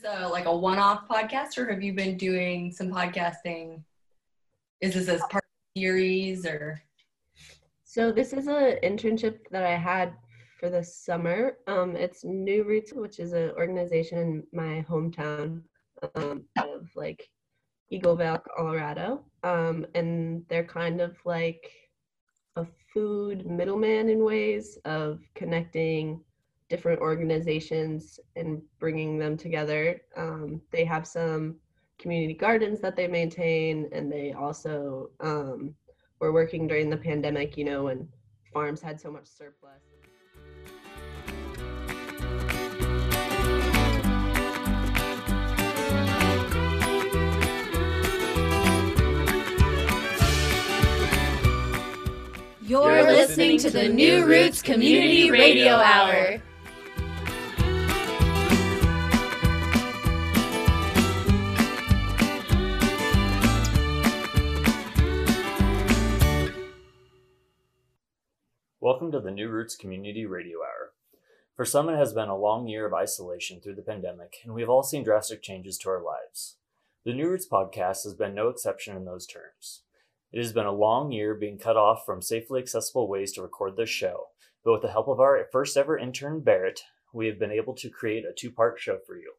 this uh, like a one-off podcast, or have you been doing some podcasting? Is this as part of the series, or? So this is an internship that I had for the summer. Um, it's New Roots, which is an organization in my hometown um, of like Eagle Vale, Colorado, um, and they're kind of like a food middleman in ways of connecting different organizations and bringing them together. Um, they have some community gardens that they maintain, and they also um, were working during the pandemic, you know, when farms had so much surplus. You're listening to the New Roots Community Radio Hour. Welcome to the New Roots Community Radio Hour. For some, it has been a long year of isolation through the pandemic, and we've all seen drastic changes to our lives. The New Roots podcast has been no exception in those terms. It has been a long year being cut off from safely accessible ways to record this show, but with the help of our first ever intern, Barrett, we have been able to create a two part show for you.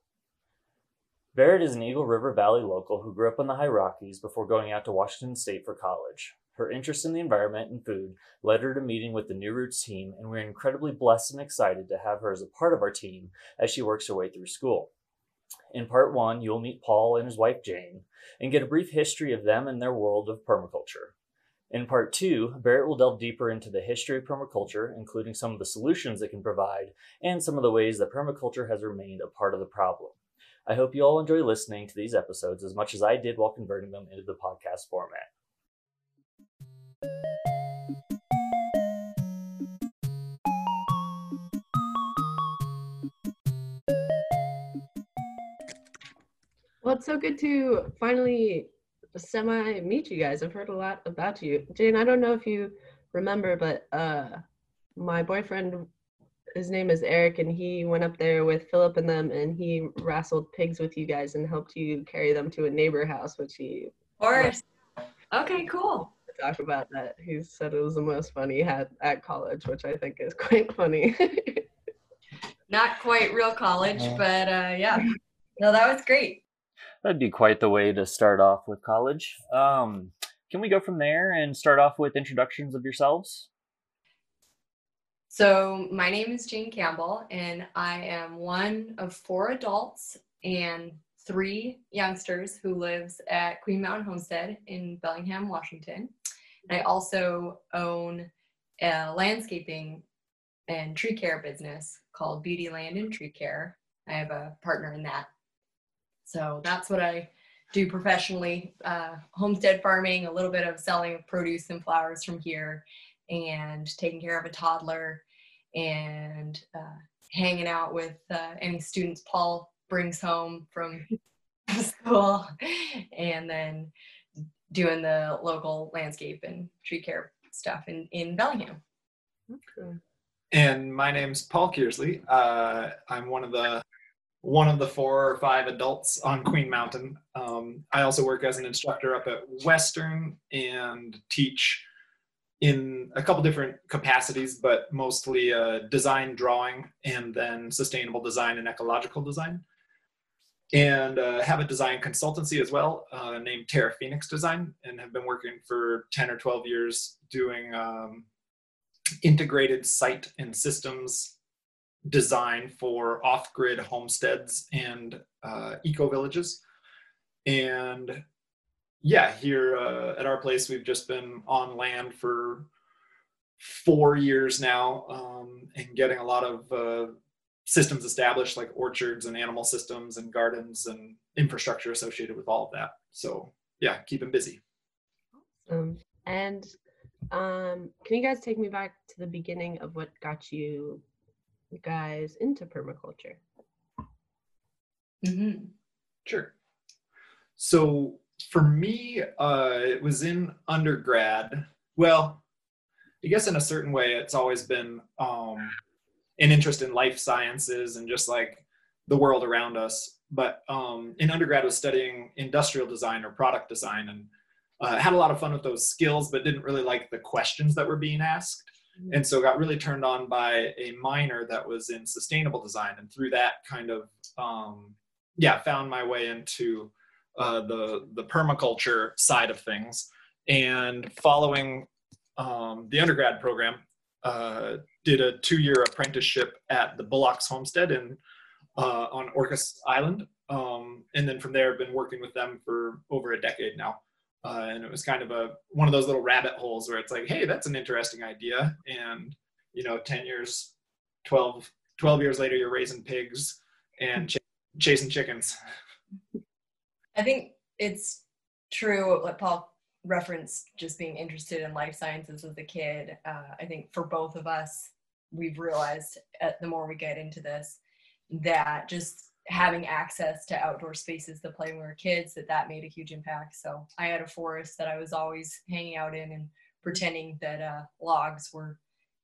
Barrett is an Eagle River Valley local who grew up in the High Rockies before going out to Washington State for college. Her interest in the environment and food led her to meeting with the New Roots team, and we're incredibly blessed and excited to have her as a part of our team as she works her way through school. In part one, you'll meet Paul and his wife Jane and get a brief history of them and their world of permaculture. In part two, Barrett will delve deeper into the history of permaculture, including some of the solutions it can provide and some of the ways that permaculture has remained a part of the problem. I hope you all enjoy listening to these episodes as much as I did while converting them into the podcast format. Well, it's so good to finally semi meet you guys. I've heard a lot about you. Jane, I don't know if you remember, but uh, my boyfriend, his name is Eric, and he went up there with Philip and them, and he wrestled pigs with you guys and helped you carry them to a neighbor house, which he. Of course. Okay, cool. Talk about that. He said it was the most fun he had at college, which I think is quite funny. Not quite real college, but uh, yeah. No, that was great. That'd be quite the way to start off with college. Um, can we go from there and start off with introductions of yourselves? So, my name is Jane Campbell, and I am one of four adults and three youngsters who lives at Queen Mountain Homestead in Bellingham, Washington. And I also own a landscaping and tree care business called Beauty Land and Tree Care. I have a partner in that. So that's what I do professionally uh, homestead farming, a little bit of selling of produce and flowers from here, and taking care of a toddler and uh, hanging out with uh, any students Paul brings home from school, and then doing the local landscape and tree care stuff in, in Bellingham. Okay. And my name's Paul Kearsley. Uh, I'm one of the one of the four or five adults on Queen Mountain. Um, I also work as an instructor up at Western and teach in a couple different capacities, but mostly uh, design drawing and then sustainable design and ecological design. And uh, have a design consultancy as well uh, named Terra Phoenix Design and have been working for 10 or 12 years doing um, integrated site and systems design for off-grid homesteads and uh, eco villages. And yeah, here uh, at our place, we've just been on land for four years now um, and getting a lot of uh, systems established like orchards and animal systems and gardens and infrastructure associated with all of that. So yeah, keep them busy. And um, can you guys take me back to the beginning of what got you guys into permaculture? Mm-hmm. Sure. So for me, uh, it was in undergrad. Well, I guess in a certain way, it's always been um, an interest in life sciences and just like the world around us. but um, in undergrad was studying industrial design or product design and uh, had a lot of fun with those skills, but didn't really like the questions that were being asked. Mhm. And so got really turned on by a minor that was in sustainable design. And through that kind of, um, yeah, found my way into uh, the, the permaculture side of things. And following um, the undergrad program, uh, did a two-year apprenticeship at the Bullocks Homestead in uh, on Orcas Island, um, and then from there, I've been working with them for over a decade now. Uh, and it was kind of a one of those little rabbit holes where it's like, hey, that's an interesting idea, and you know, ten years, 12, 12 years later, you're raising pigs and ch- chasing chickens. I think it's true what Paul referenced, just being interested in life sciences as a kid. Uh, I think for both of us, we've realized uh, the more we get into this that just having access to outdoor spaces to play when we were kids that that made a huge impact. So i had a forest that i was always hanging out in and pretending that uh, logs were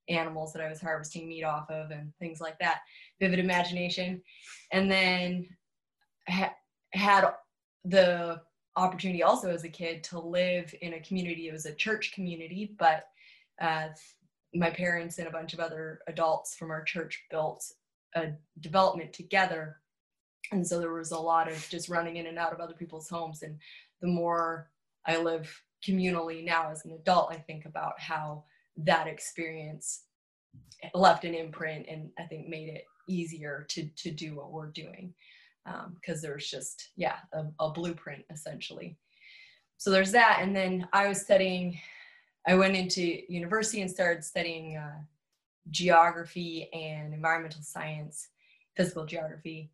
animals that i was harvesting meat off of and things like that. Vivid imagination. And then ha- had the opportunity also as a kid to live in a community. It was a church community but uh, my parents and a bunch of other adults from our church built a development together and so there was a lot of just running in and out of other people's homes. And the more i live communally now as an adult i think about how that experience left an imprint and i think made it easier to to do what we're doing. Because there's just yeah a, a blueprint essentially. So there's that. And then i was studying i went into university and started studying uh, geography and environmental science physical geography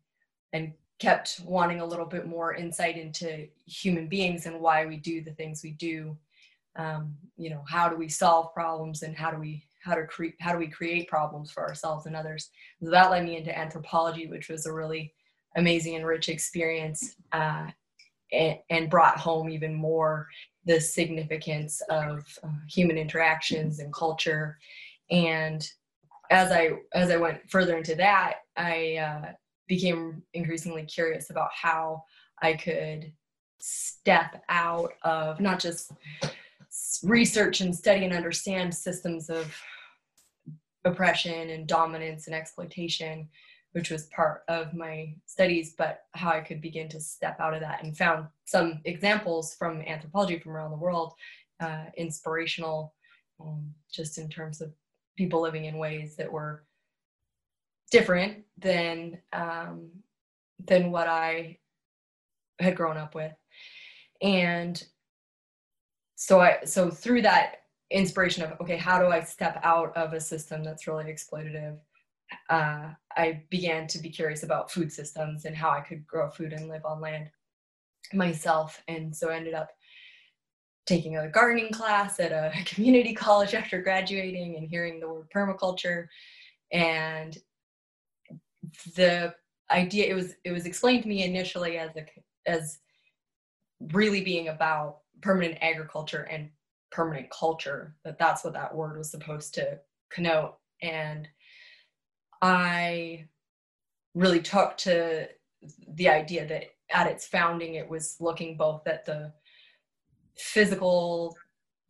and kept wanting a little bit more insight into human beings and why we do the things we do. Um, you know how do we solve problems and how do we how to create how do we create problems for ourselves and others? So that led me into anthropology which was a really amazing and rich experience uh, and, and, brought home even more the significance of uh, human interactions and culture. And as i as i went further into that i uh, became increasingly curious about how I could step out of not just research and study and understand systems of oppression and dominance and exploitation, which was part of my studies, but how I could begin to step out of that and found some examples from anthropology from around the world, uh, inspirational, um, just in terms of people living in ways that were different than um, than what I had grown up with, and so I so through that inspiration of okay, how do I step out of a system that's really exploitative? Uh, I began to be curious about food systems and how I could grow food and live on land myself, and so I ended up taking a gardening class at a community college after graduating and hearing the word permaculture and the idea it was it was explained to me initially as a as really being about permanent agriculture and permanent culture that that's what that word was supposed to connote. And i really took to the idea that at its founding it was looking both at the physical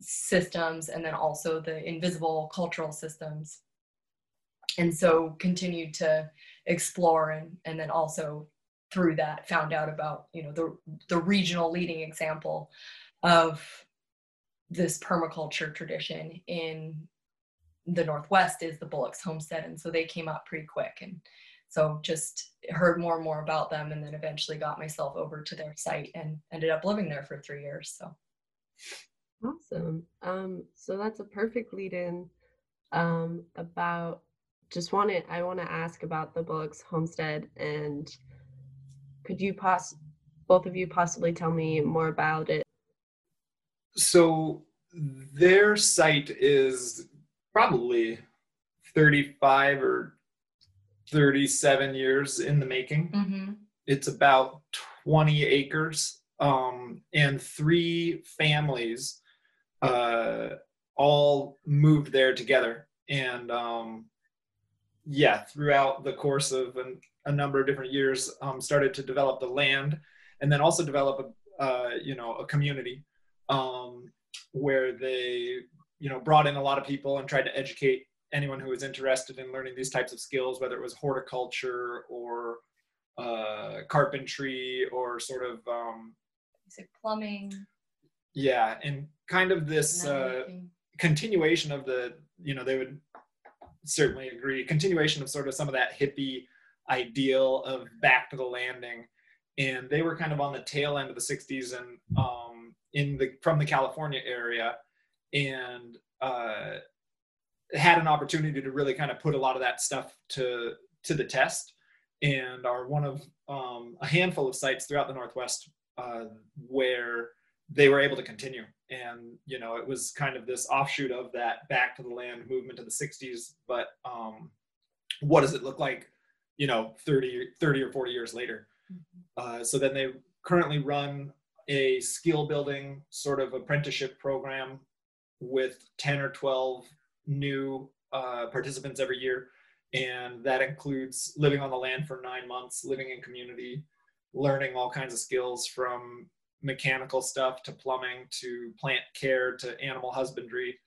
systems and then also the invisible cultural systems. And so continued to explore and and then also through that found out about you know the the regional leading example of this permaculture tradition in the northwest is the bullocks homestead. And so they came up pretty quick. And so just heard more and more about them and then eventually got myself over to their site and ended up living there for three years. So. Awesome. Um, so that's a perfect lead in um, about just wanted I want to ask about the Bullocks homestead and could you poss both of you possibly tell me more about it? So their site is probably 35 or 37 years in the making. mm-hmm. It's about 20 acres um, and three families uh, all moved there together. And um, yeah, throughout the course of an, a number of different years, um, started to develop the land, and then also develop a uh, you know a community um, where they you know brought in a lot of people and tried to educate anyone who was interested in learning these types of skills, whether it was horticulture or uh, carpentry or sort of um, plumbing? yeah, and kind of this uh, continuation of the you know they would certainly agree. Continuation of sort of some of that hippie ideal of back to the landing. And they were kind of on the tail end of the 60s and um, in the from the california area. And uh, had an opportunity to really kind of put a lot of that stuff to to the test. And are one of um, a handful of sites throughout the northwest uh, where they were able to continue and you know it was kind of this offshoot of that back to the land movement of the 60s but um, what does it look like you know 30 30 or 40 years later? Uh, so then they currently run a skill building sort of apprenticeship program with 10 or 12 new uh, participants every year. And that includes living on the land for nine months living in community learning all kinds of skills from mechanical stuff to plumbing to plant care to animal husbandry.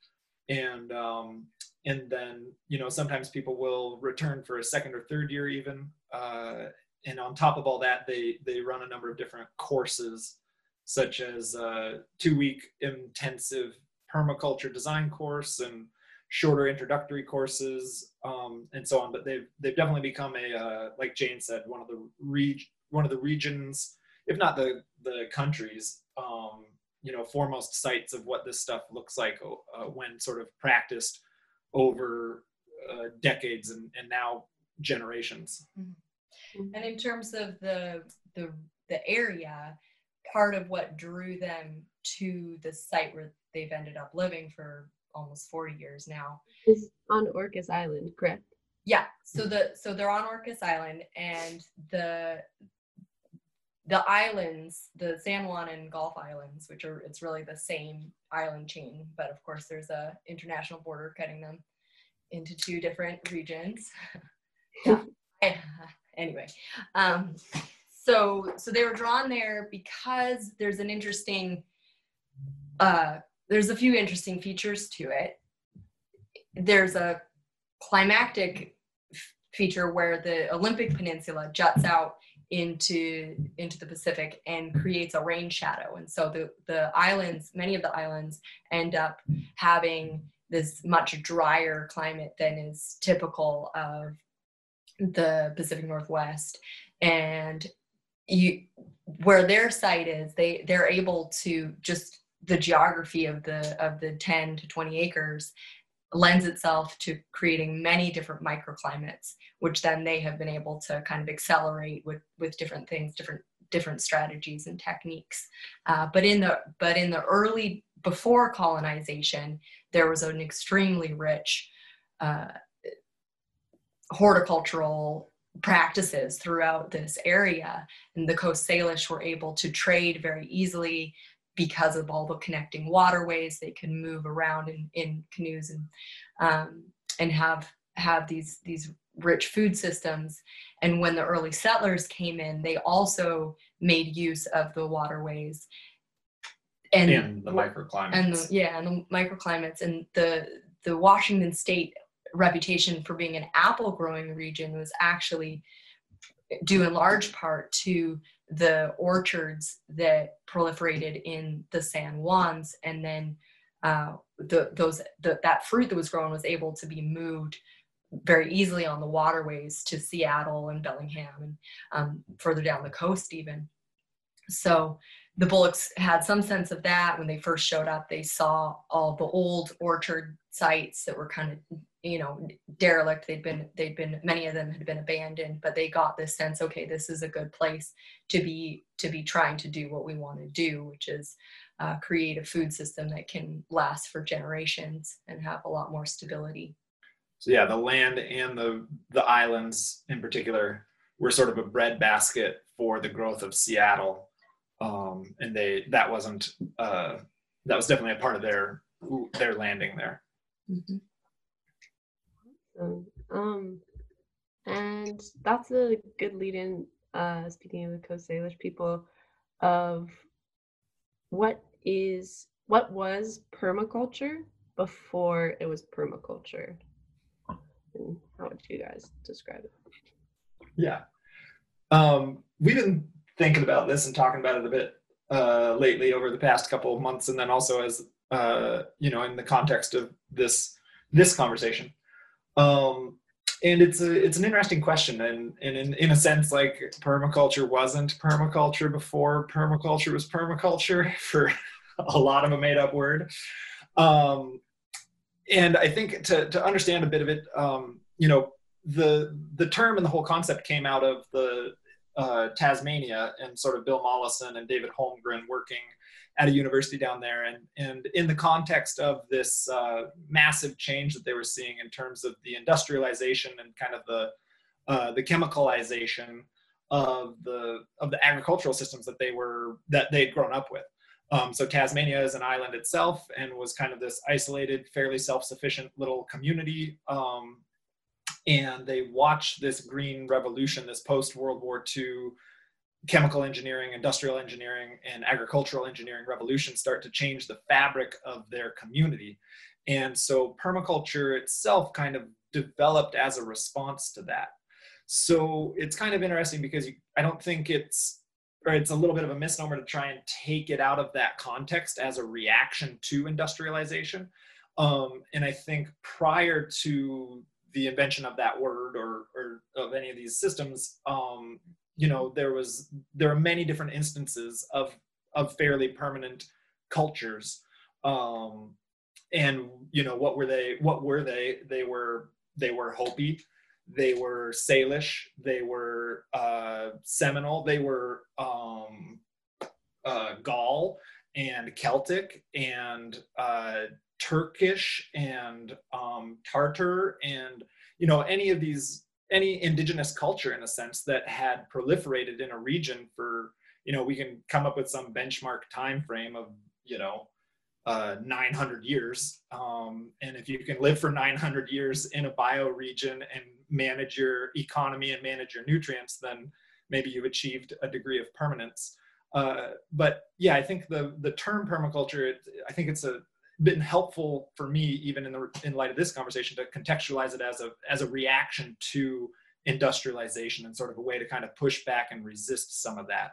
And um, and then you know sometimes people will return for a second or third year even uh, and on top of all that they they run a number of different courses such as a two week intensive permaculture design course and shorter introductory courses um, and so on. But they've they've definitely become a uh, like jane said one of the reg- one of the regions if not the the countries um, you know foremost sites of what this stuff looks like uh, when sort of practiced over uh, decades and, and now generations And in terms of the the the area, part of what drew them to the site where they've ended up living for almost 40 years now. Is on Orcas Island, correct? Yeah, so the so they're on Orcas Island and the the islands, the San Juan and Gulf Islands, which are it's really the same island chain, but of course there's a international border cutting them into two different regions. anyway, um, so so they were drawn there because there's an interesting uh, there's a few interesting features to it. There's a climactic feature where the Olympic Peninsula juts out into into the Pacific and creates a rain shadow. And so the the islands, many of the islands, end up having this much drier climate than is typical of the Pacific Northwest. And you where their site is, they they're able to just the geography of the of the 10 to 20 acres lends itself to creating many different microclimates which then they have been able to kind of accelerate with with different things different different strategies and techniques. Uh, but in the but in the early before colonization there was an extremely rich uh, horticultural practices throughout this area and the coast salish were able to trade very easily because of all the connecting waterways they can move around in, in canoes and um, and have have these these rich food systems. And when the early settlers came in they also made use of the waterways and, and the microclimates and the, yeah and the microclimates. And the the washington state reputation for being an apple growing region was actually due in large part to the orchards that proliferated in the San Juans, and then uh, the those the, that fruit that was grown was able to be moved very easily on the waterways to Seattle and Bellingham and um, further down the coast even. So the Bullocks had some sense of that when they first showed up. They saw all the old orchard sites that were kind of you know derelict they'd been they'd been many of them had been abandoned but they got this sense okay this is a good place to be to be trying to do what we want to do which is uh, create a food system that can last for generations and have a lot more stability so yeah the land and the the islands in particular were sort of a breadbasket for the growth of seattle um, and they that wasn't uh, that was definitely a part of their their landing there mm-hmm. So, um, And that's a good lead in, uh, speaking of the Coast Salish people, of what is what was permaculture before it was permaculture. And how would you guys describe it? Yeah. Um, we've been thinking about this and talking about it a bit uh, lately over the past couple of months, and then also as uh, you know, in the context of this this conversation. Um, and it's a it's an interesting question, and, and in, in a sense, like permaculture wasn't permaculture before permaculture was permaculture for a lot of a made up word. Um, and I think to to understand a bit of it, um, you know, the the term and the whole concept came out of the uh, Tasmania and sort of Bill Mollison and David Holmgren working at a university down there. And, and in the context of this uh, massive change that they were seeing in terms of the industrialization and kind of the, uh, the chemicalization of the, of the agricultural systems that they were, that they'd grown up with. Um, so Tasmania is an island itself and was kind of this isolated, fairly self-sufficient little community. Um, and they watched this green revolution, this post World War II chemical engineering, industrial engineering, and agricultural engineering revolution start to change the fabric of their community. And so permaculture itself kind of developed as a response to that. So it's kind of interesting because you, I don't think it's, or it's a little bit of a misnomer to try and take it out of that context as a reaction to industrialization. Um, and I think prior to the invention of that word or, or of any of these systems, um, you know there was there are many different instances of of fairly permanent cultures um and you know what were they what were they? They were they were hopi they were salish they were uh seminole they were um uh gaul and celtic and uh turkish and um tartar and you know any of these any indigenous culture in a sense that had proliferated in a region for you know we can come up with some benchmark time frame of you know uh, 900 years. Um, and if you can live for 900 years in a bioregion and manage your economy and manage your nutrients then maybe you've achieved a degree of permanence. Uh, but yeah i think the the term permaculture it, i think it's a been helpful for me even in the in light of this conversation to contextualize it as a as a reaction to industrialization and sort of a way to kind of push back and resist some of that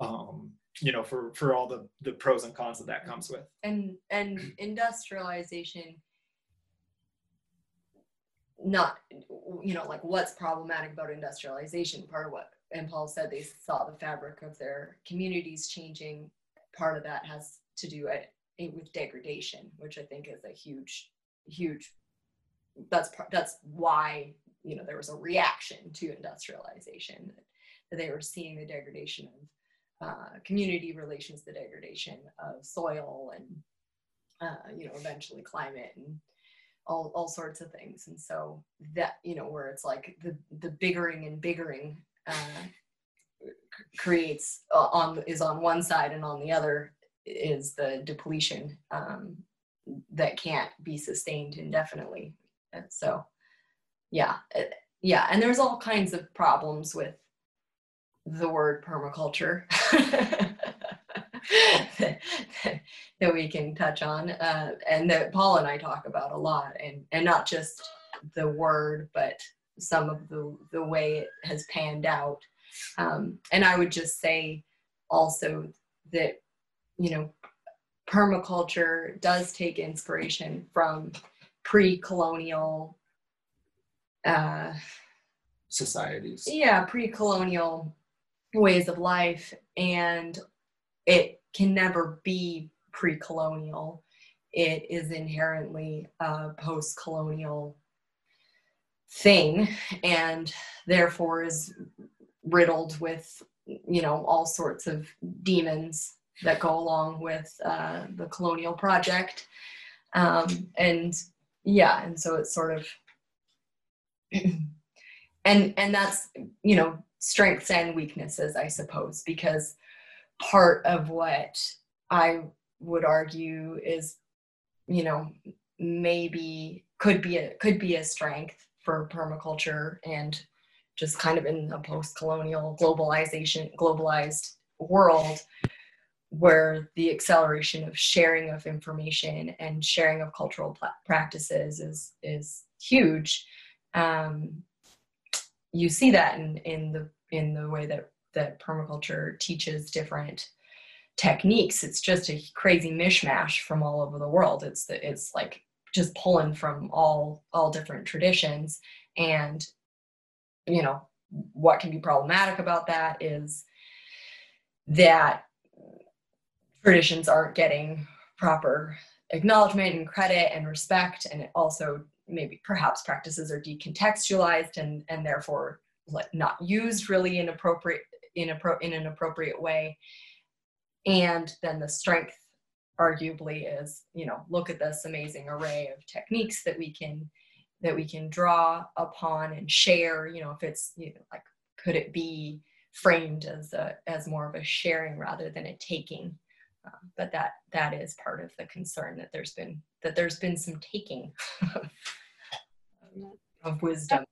um, you know for for all the the pros and cons that that comes with. And and industrialization not you know like what's problematic about industrialization? Part of what and paul said they saw the fabric of their communities changing. Part of that has to do it with degradation, which I think is a huge, huge. That's part. that's why you know there was a reaction to industrialization that they were seeing the degradation of uh, community relations, the degradation of soil, and uh, you know eventually climate and all all sorts of things. And so that you know where it's like the the biggering and biggering. Uh, creates uh, on is on one side and on the other is the depletion um, that can't be sustained indefinitely. So, yeah, it, uh, yeah, and there's all kinds of problems with the word permaculture that, that, we can touch on, uh, and that Paul and I talk about a lot, and and not just the word, but some of the the way it has panned out. Um, and I would just say also that you know, permaculture does take inspiration from pre-colonial uh, societies. Yeah, pre-colonial ways of life, and it can never be pre-colonial. It is inherently a post-colonial thing, and therefore is riddled with you know all sorts of demons that go along with uh, the colonial project. Um, and yeah, and so it's sort of, and and that's you know strengths and weaknesses, I suppose, because part of what I would argue is, you know, maybe could be a could be a strength for permaculture and just kind of in a post-colonial globalization globalized world where the acceleration of sharing of information and sharing of cultural practices is is huge. Um, you see that in in the in the way that that permaculture teaches different techniques. It's just a crazy mishmash from all over the world. It's the, it's like just pulling from all all different traditions. And you know what can be problematic about that is that traditions aren't getting proper acknowledgement and credit and respect and also maybe perhaps practices are decontextualized and and therefore not used really in appropriate in a in an appropriate way. And then the strength arguably is you know look at this amazing array of techniques that we can that we can draw upon and share you know if it's you know like could it be framed as a as more of a sharing rather than a taking um, but that that is part of the concern that there's been that there's been some taking of wisdom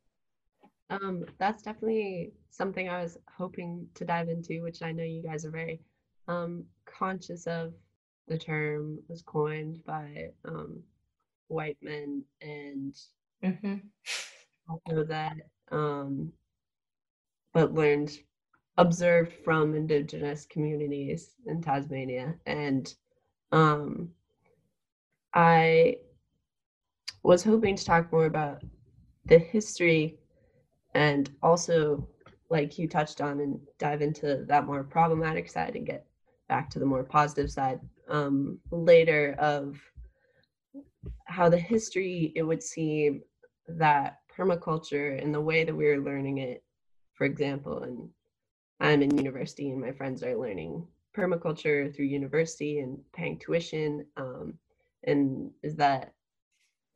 um, that's definitely something i was hoping to dive into which i know you guys are very um, conscious of the term was coined by um, white men and mm-hmm. also that um, but learned observed from indigenous communities in Tasmania. And um, I was hoping to talk more about the history and also, like you touched on, and dive into that more problematic side and get back to the more positive side um, later of how the history, it would seem that permaculture and the way that we are learning it, for example, and I'm in university and my friends are learning permaculture through university and paying tuition. Um, and is that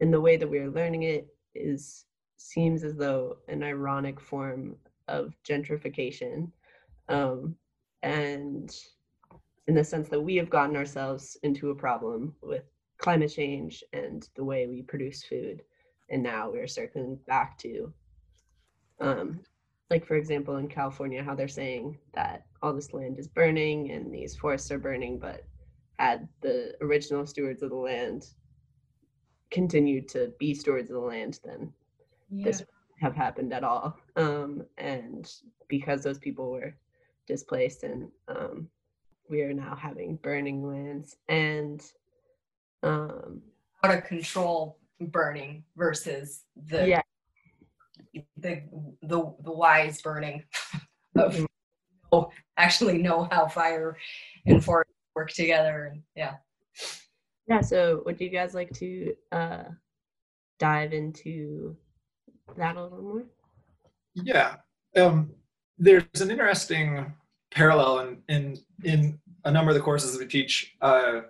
in the way that we are learning it is seems as though an ironic form of gentrification. Um, and in the sense that we have gotten ourselves into a problem with climate change and the way we produce food. And now we're circling back to um, like for example in california how they're saying that all this land is burning and these forests are burning but had the original stewards of the land continued to be stewards of the land then yeah. this have happened at all um, and because those people were displaced and um, we are now having burning lands and um, how to control burning versus the yeah the the the wise burning. Of actually know how fire and forest work together and yeah. Yeah so would you guys like to uh dive into that a little more? Yeah um there's an interesting parallel in in in a number of the courses that we teach uh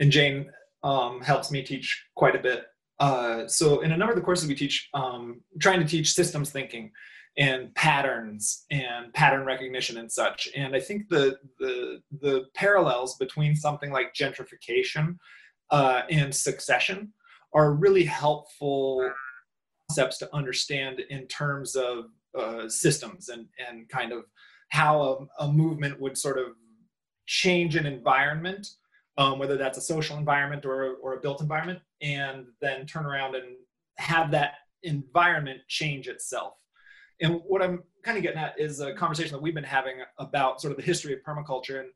and jane um helps me teach quite a bit uh, so in a number of the courses we teach, um, trying to teach systems thinking and patterns and pattern recognition and such. And I think the the the parallels between something like gentrification uh, and succession are really helpful concepts to understand in terms of uh, systems and and kind of how a, a movement would sort of change an environment um, whether that's a social environment or, or a built environment, and then turn around and have that environment change itself. And what I'm kind of getting at is a conversation that we've been having about sort of the history of permaculture. And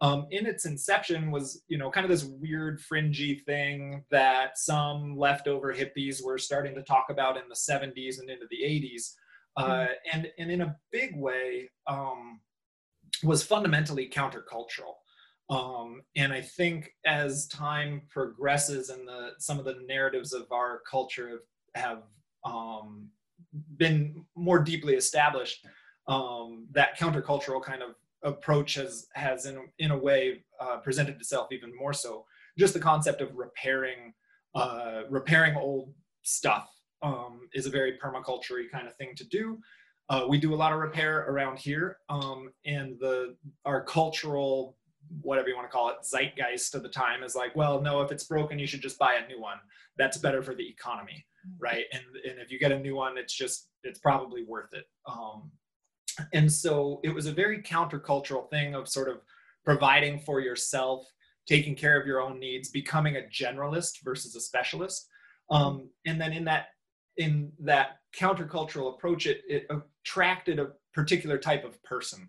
um, in its inception was, you know, kind of this weird fringy thing that some leftover hippies were starting to talk about in the 70s and into the 80s. Uh, mm-hmm. and, and in a big way, um, was fundamentally countercultural. Um, and I think as time progresses and the some of the narratives of our culture have, have um, been more deeply established, um, that countercultural kind of approach has has in in a way uh, presented itself even more so. Just the concept of repairing uh, repairing old stuff um, is a very permaculture kind of thing to do. Uh, we do a lot of repair around here, um, and the our cultural whatever you want to call it zeitgeist of the time is like well no if it's broken you should just buy a new one that's better for the economy right? And and if you get a new one, it's just it's probably worth it. Um, and so it was a very countercultural thing of sort of providing for yourself, taking care of your own needs, becoming a generalist versus a specialist. Um, and then in that in that countercultural approach, it, it attracted a particular type of person.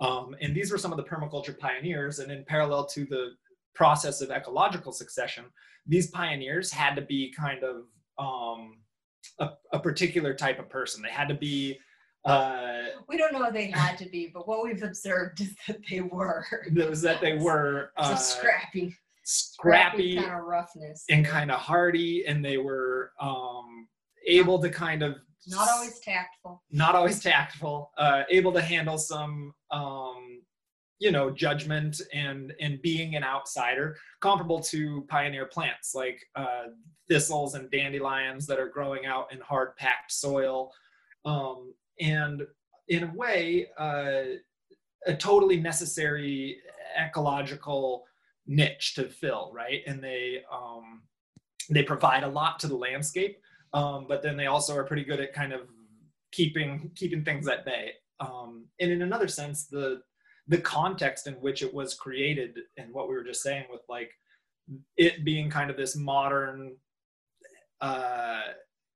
Um, and these were some of the permaculture pioneers. And in parallel to the process of ecological succession, these pioneers had to be kind of um, a, a, particular type of person. They had to be. Uh, we don't know they had to be, but what we've observed is that they were. Was that they were uh, scrappy, scrappy, kind of roughness, and kind of hardy, and they were um, able to kind of not always tactful. Not always tactful uh, able to handle some um, you know judgment and and being an outsider comparable to pioneer plants like uh, thistles and dandelions that are growing out in hard packed soil. Um, and in a way uh, a totally necessary ecological niche to fill right? And they um, they provide a lot to the landscape um, but then they also are pretty good at kind of keeping keeping things at bay. Um, and in another sense, the the context in which it was created and what we were just saying with like it being kind of this modern uh,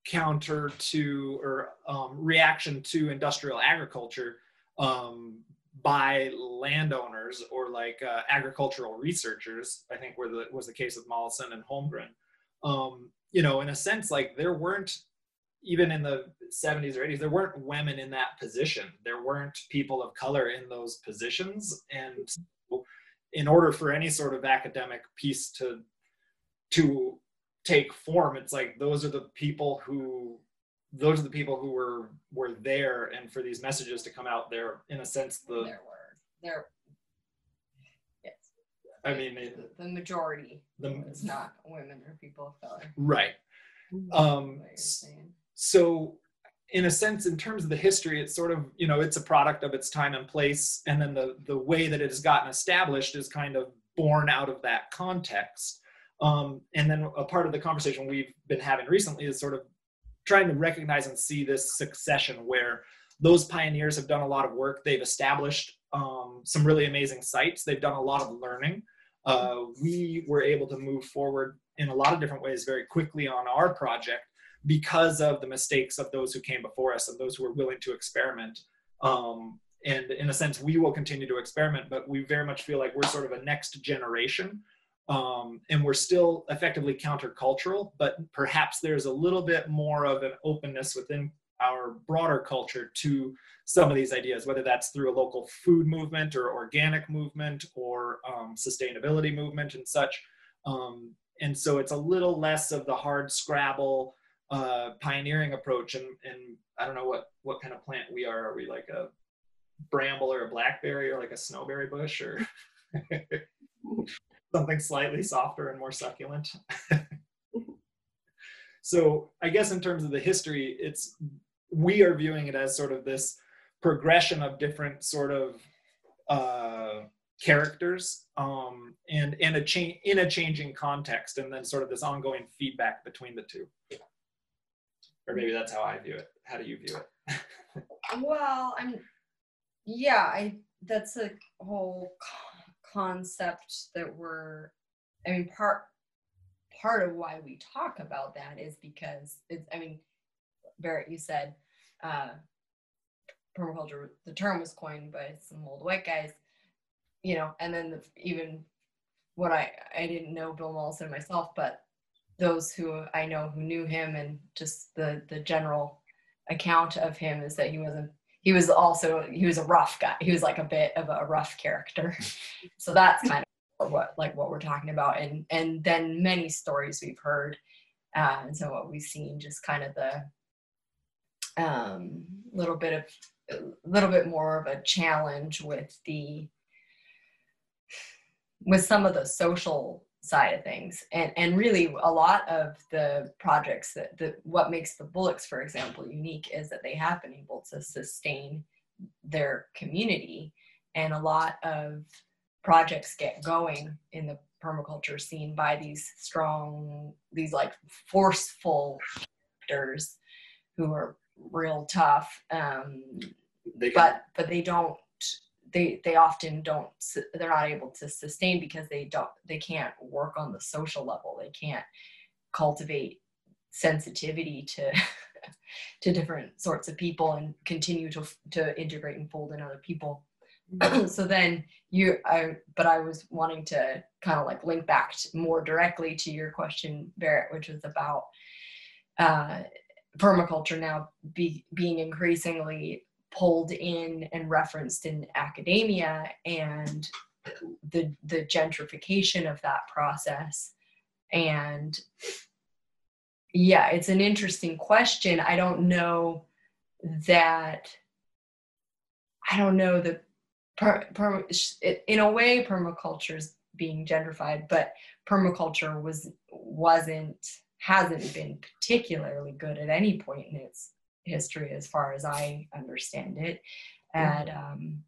counter to or um, reaction to industrial agriculture um, by landowners or like uh, agricultural researchers. I think were the was the case with Mollison and Holmgren. Um, you know, in a sense, like there weren't even in the 70s or 80s, there weren't women in that position. There weren't people of color in those positions, and in order for any sort of academic piece to to take form, it's like those are the people who those are the people who were were there, and for these messages to come out, there in a sense the there were. There I mean, it, the, the majority the, is not women or people of color. Right. Um, so, in a sense, in terms of the history, it's sort of you know it's a product of its time and place, and then the the way that it has gotten established is kind of born out of that context. Um, and then a part of the conversation we've been having recently is sort of trying to recognize and see this succession where those pioneers have done a lot of work. They've established um, some really amazing sites. They've done a lot of learning. Uh, we were able to move forward in a lot of different ways very quickly on our project because of the mistakes of those who came before us and those who were willing to experiment. Um, and in a sense, we will continue to experiment, but we very much feel like we're sort of a next generation. Um, and we're still effectively countercultural, but perhaps there's a little bit more of an openness within our broader culture to some of these ideas, whether that's through a local food movement or organic movement or um, sustainability movement and such. Um, and so it's a little less of the hard scrabble uh, pioneering approach. And, and I don't know what, what kind of plant we are. Are we like a bramble or a blackberry or like a snowberry bush or something slightly softer and more succulent? so I guess in terms of the history, it's we are viewing it as sort of this progression of different sort of uh, characters um, and and a change in a changing context, and then sort of this ongoing feedback between the two. Or maybe that's how I view it. How do you view it? well, I'm yeah, I that's a whole concept that we're. I mean, part part of why we talk about that is because it's. I mean, Barrett, you said uh, permaculture, the term was coined by some old white guys, you know, and then the, even what I, I didn't know Bill Mollison myself, but those who I know who knew him and just the, the general account of him is that he wasn't, he was also, he was a rough guy. He was like a bit of a rough character. so that's kind of what, like what we're talking about. And, and then many stories we've heard. Uh, and so what we've seen, just kind of the, um, little bit of a little bit more of a challenge with the with some of the social side of things. And and really a lot of the projects that the what makes the bullocks for example unique is that they have been able to sustain their community. And a lot of projects get going in the permaculture scene by these strong these like forceful instructors who are real tough um, They can, but but they don't they they often don't they're not able to sustain because they don't they can't work on the social level. They can't cultivate sensitivity to to different sorts of people and continue to to integrate and fold in other people. So then you i but i was wanting to kind of like link back to, more directly to your question barrett which was about uh permaculture now be, being increasingly pulled in and referenced in academia and the the gentrification of that process. And yeah it's an interesting question. I don't know that i don't know that per, per, in a way permaculture is being gentrified but permaculture was wasn't hasn't been particularly good at any point in its history as far as i understand it at um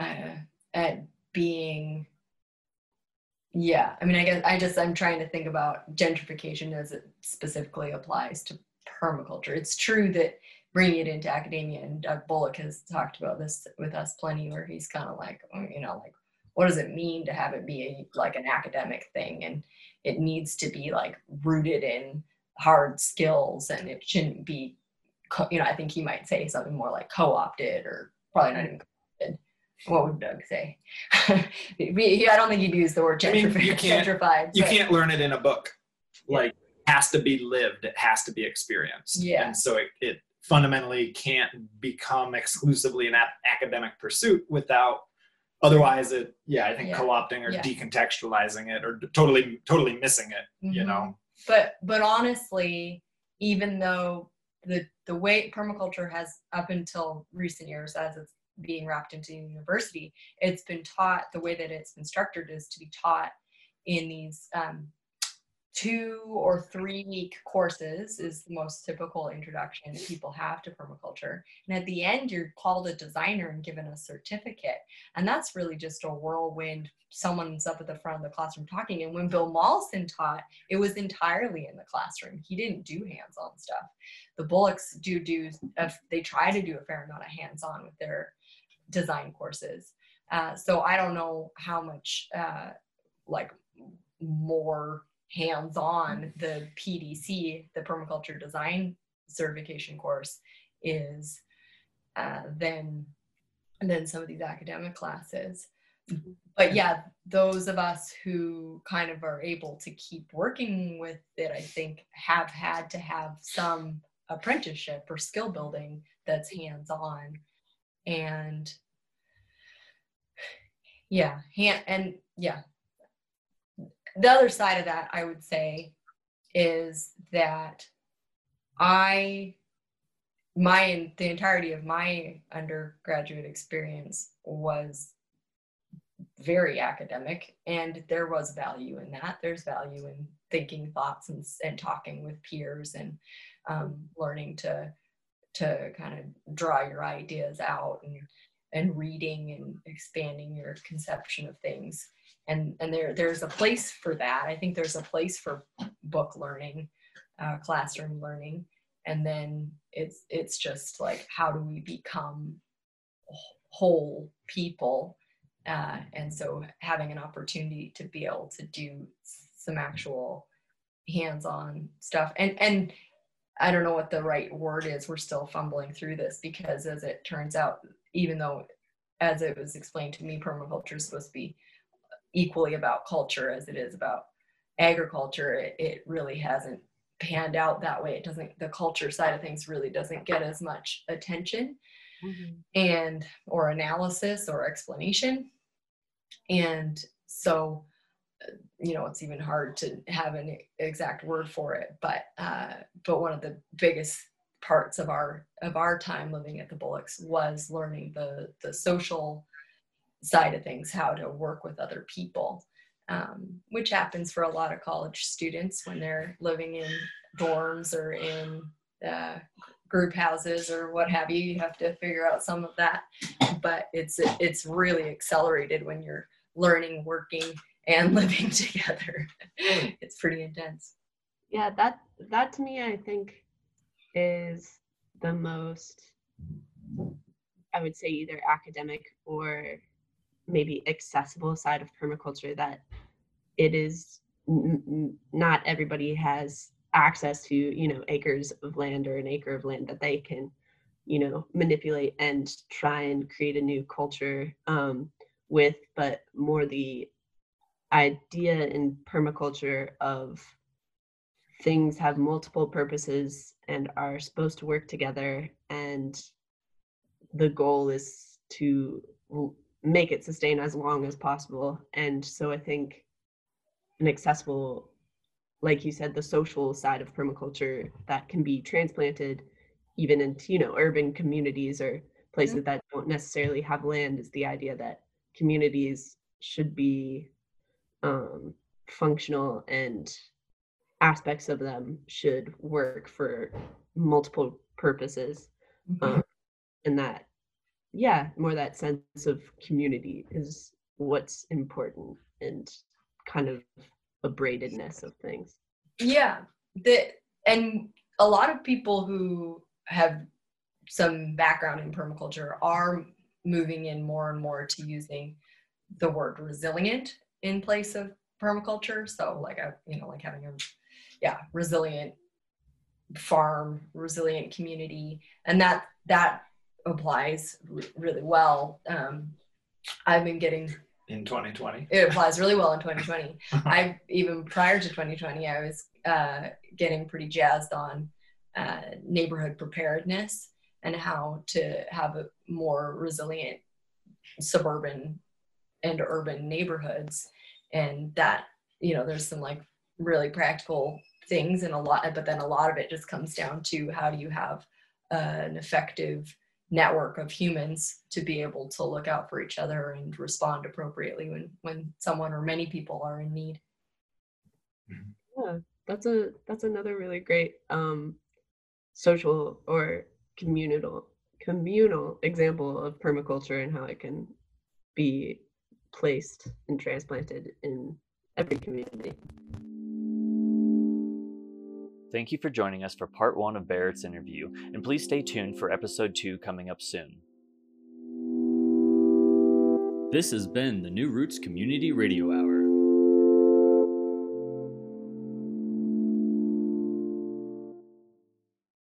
uh, at being yeah i mean i guess i just i'm trying to think about gentrification as it specifically applies to permaculture. It's true that bringing it into academia and doug bullock has talked about this with us plenty where he's kind of like oh, you know like what does it mean to have it be a, like an academic thing? And it needs to be like rooted in hard skills and it shouldn't be co- you know i think he might say something more like co-opted or probably not even co-opted what would doug say He- i don't think he'd use the word I mean, you can't- gentrified you can't learn it in a book. Like, it has to be lived. It has to be experienced. Yeah. And so it, it fundamentally can't become exclusively an academic pursuit without. Otherwise, it yeah, I think Yeah. co-opting or Yeah. decontextualizing it or totally totally missing it. You Mhm. know. but but honestly even though the the way permaculture has up until recent years as it's being wrapped into university it's been taught the way that it's been structured is to be taught in these um, two or three week courses is the most typical introduction people have to permaculture and at the end you're called a designer and given a certificate and that's really just a whirlwind someone's up at the front of the classroom talking and when bill Mollison taught it was entirely in the classroom. He didn't do hands-on stuff. The Bullocks do do they try to do a fair amount of hands-on with their design courses. Uh, so I don't know how much uh, like more hands-on the PDC, the permaculture design certification course, is uh, than than some of these academic classes. But yeah those of us who kind of are able to keep working with it i think have had to have some apprenticeship or skill building that's hands on and yeah hand and yeah the other side of that i would say is that i my the entirety of my undergraduate experience was very academic and there was value in that. There's value in thinking thoughts and, and talking with peers and um, learning to to kind of draw your ideas out and and reading and expanding your conception of things and and there there's a place for that. I think there's a place for book learning uh, classroom learning. And then it's it's just like how do we become whole people? Uh, and so having an opportunity to be able to do some actual hands-on stuff. And and i don't know what the right word is. We're still fumbling through this because as it turns out even though as it was explained to me permaculture is supposed to be equally about culture as it is about agriculture it, it really hasn't panned out that way. It doesn't the culture side of things really doesn't get as much attention and or analysis or explanation. And so you know it's even hard to have an exact word for it but uh, but one of the biggest parts of our of our time living at the bullocks was learning the the social side of things how to work with other people um, which happens for a lot of college students when they're living in dorms or in uh, group houses or what have you. You have to figure out some of that. But it's it's really accelerated when you're learning working and living together. It's pretty intense. Yeah, that that to me, I think, is the most, I would say, either academic or maybe accessible side of permaculture that it is n- not everybody has access to you know acres of land or an acre of land that they can you know manipulate and try and create a new culture um, with but more the idea in permaculture of things have multiple purposes and are supposed to work together and the goal is to make it sustain as long as possible and so i think an accessible like you said the social side of permaculture that can be transplanted even into you know urban communities or places mm-hmm. that don't necessarily have land is the idea that communities should be um, functional and aspects of them should work for multiple purposes mm-hmm. um, and that yeah more that sense of community is what's important and kind of a braidedness of things. Yeah the and a lot of people who have some background in permaculture are moving in more and more to using the word resilient in place of permaculture. So like a you know like having a yeah resilient farm resilient community and that that applies r- really well. Um, i've been getting in 2020 it applies really well in 2020 i even prior to 2020 i was uh, getting pretty jazzed on uh, neighborhood preparedness and how to have a more resilient suburban and urban neighborhoods. And that you know there's some like really practical things and a lot but then a lot of it just comes down to how do you have uh, an effective network of humans to be able to look out for each other and respond appropriately when when someone or many people are in need yeah that's a that's another really great um social or communal communal example of permaculture and how it can be placed and transplanted in every community. Thank you for joining us for part one of Barrett's interview, and please stay tuned for episode two coming up soon. This has been the New Roots Community Radio Hour.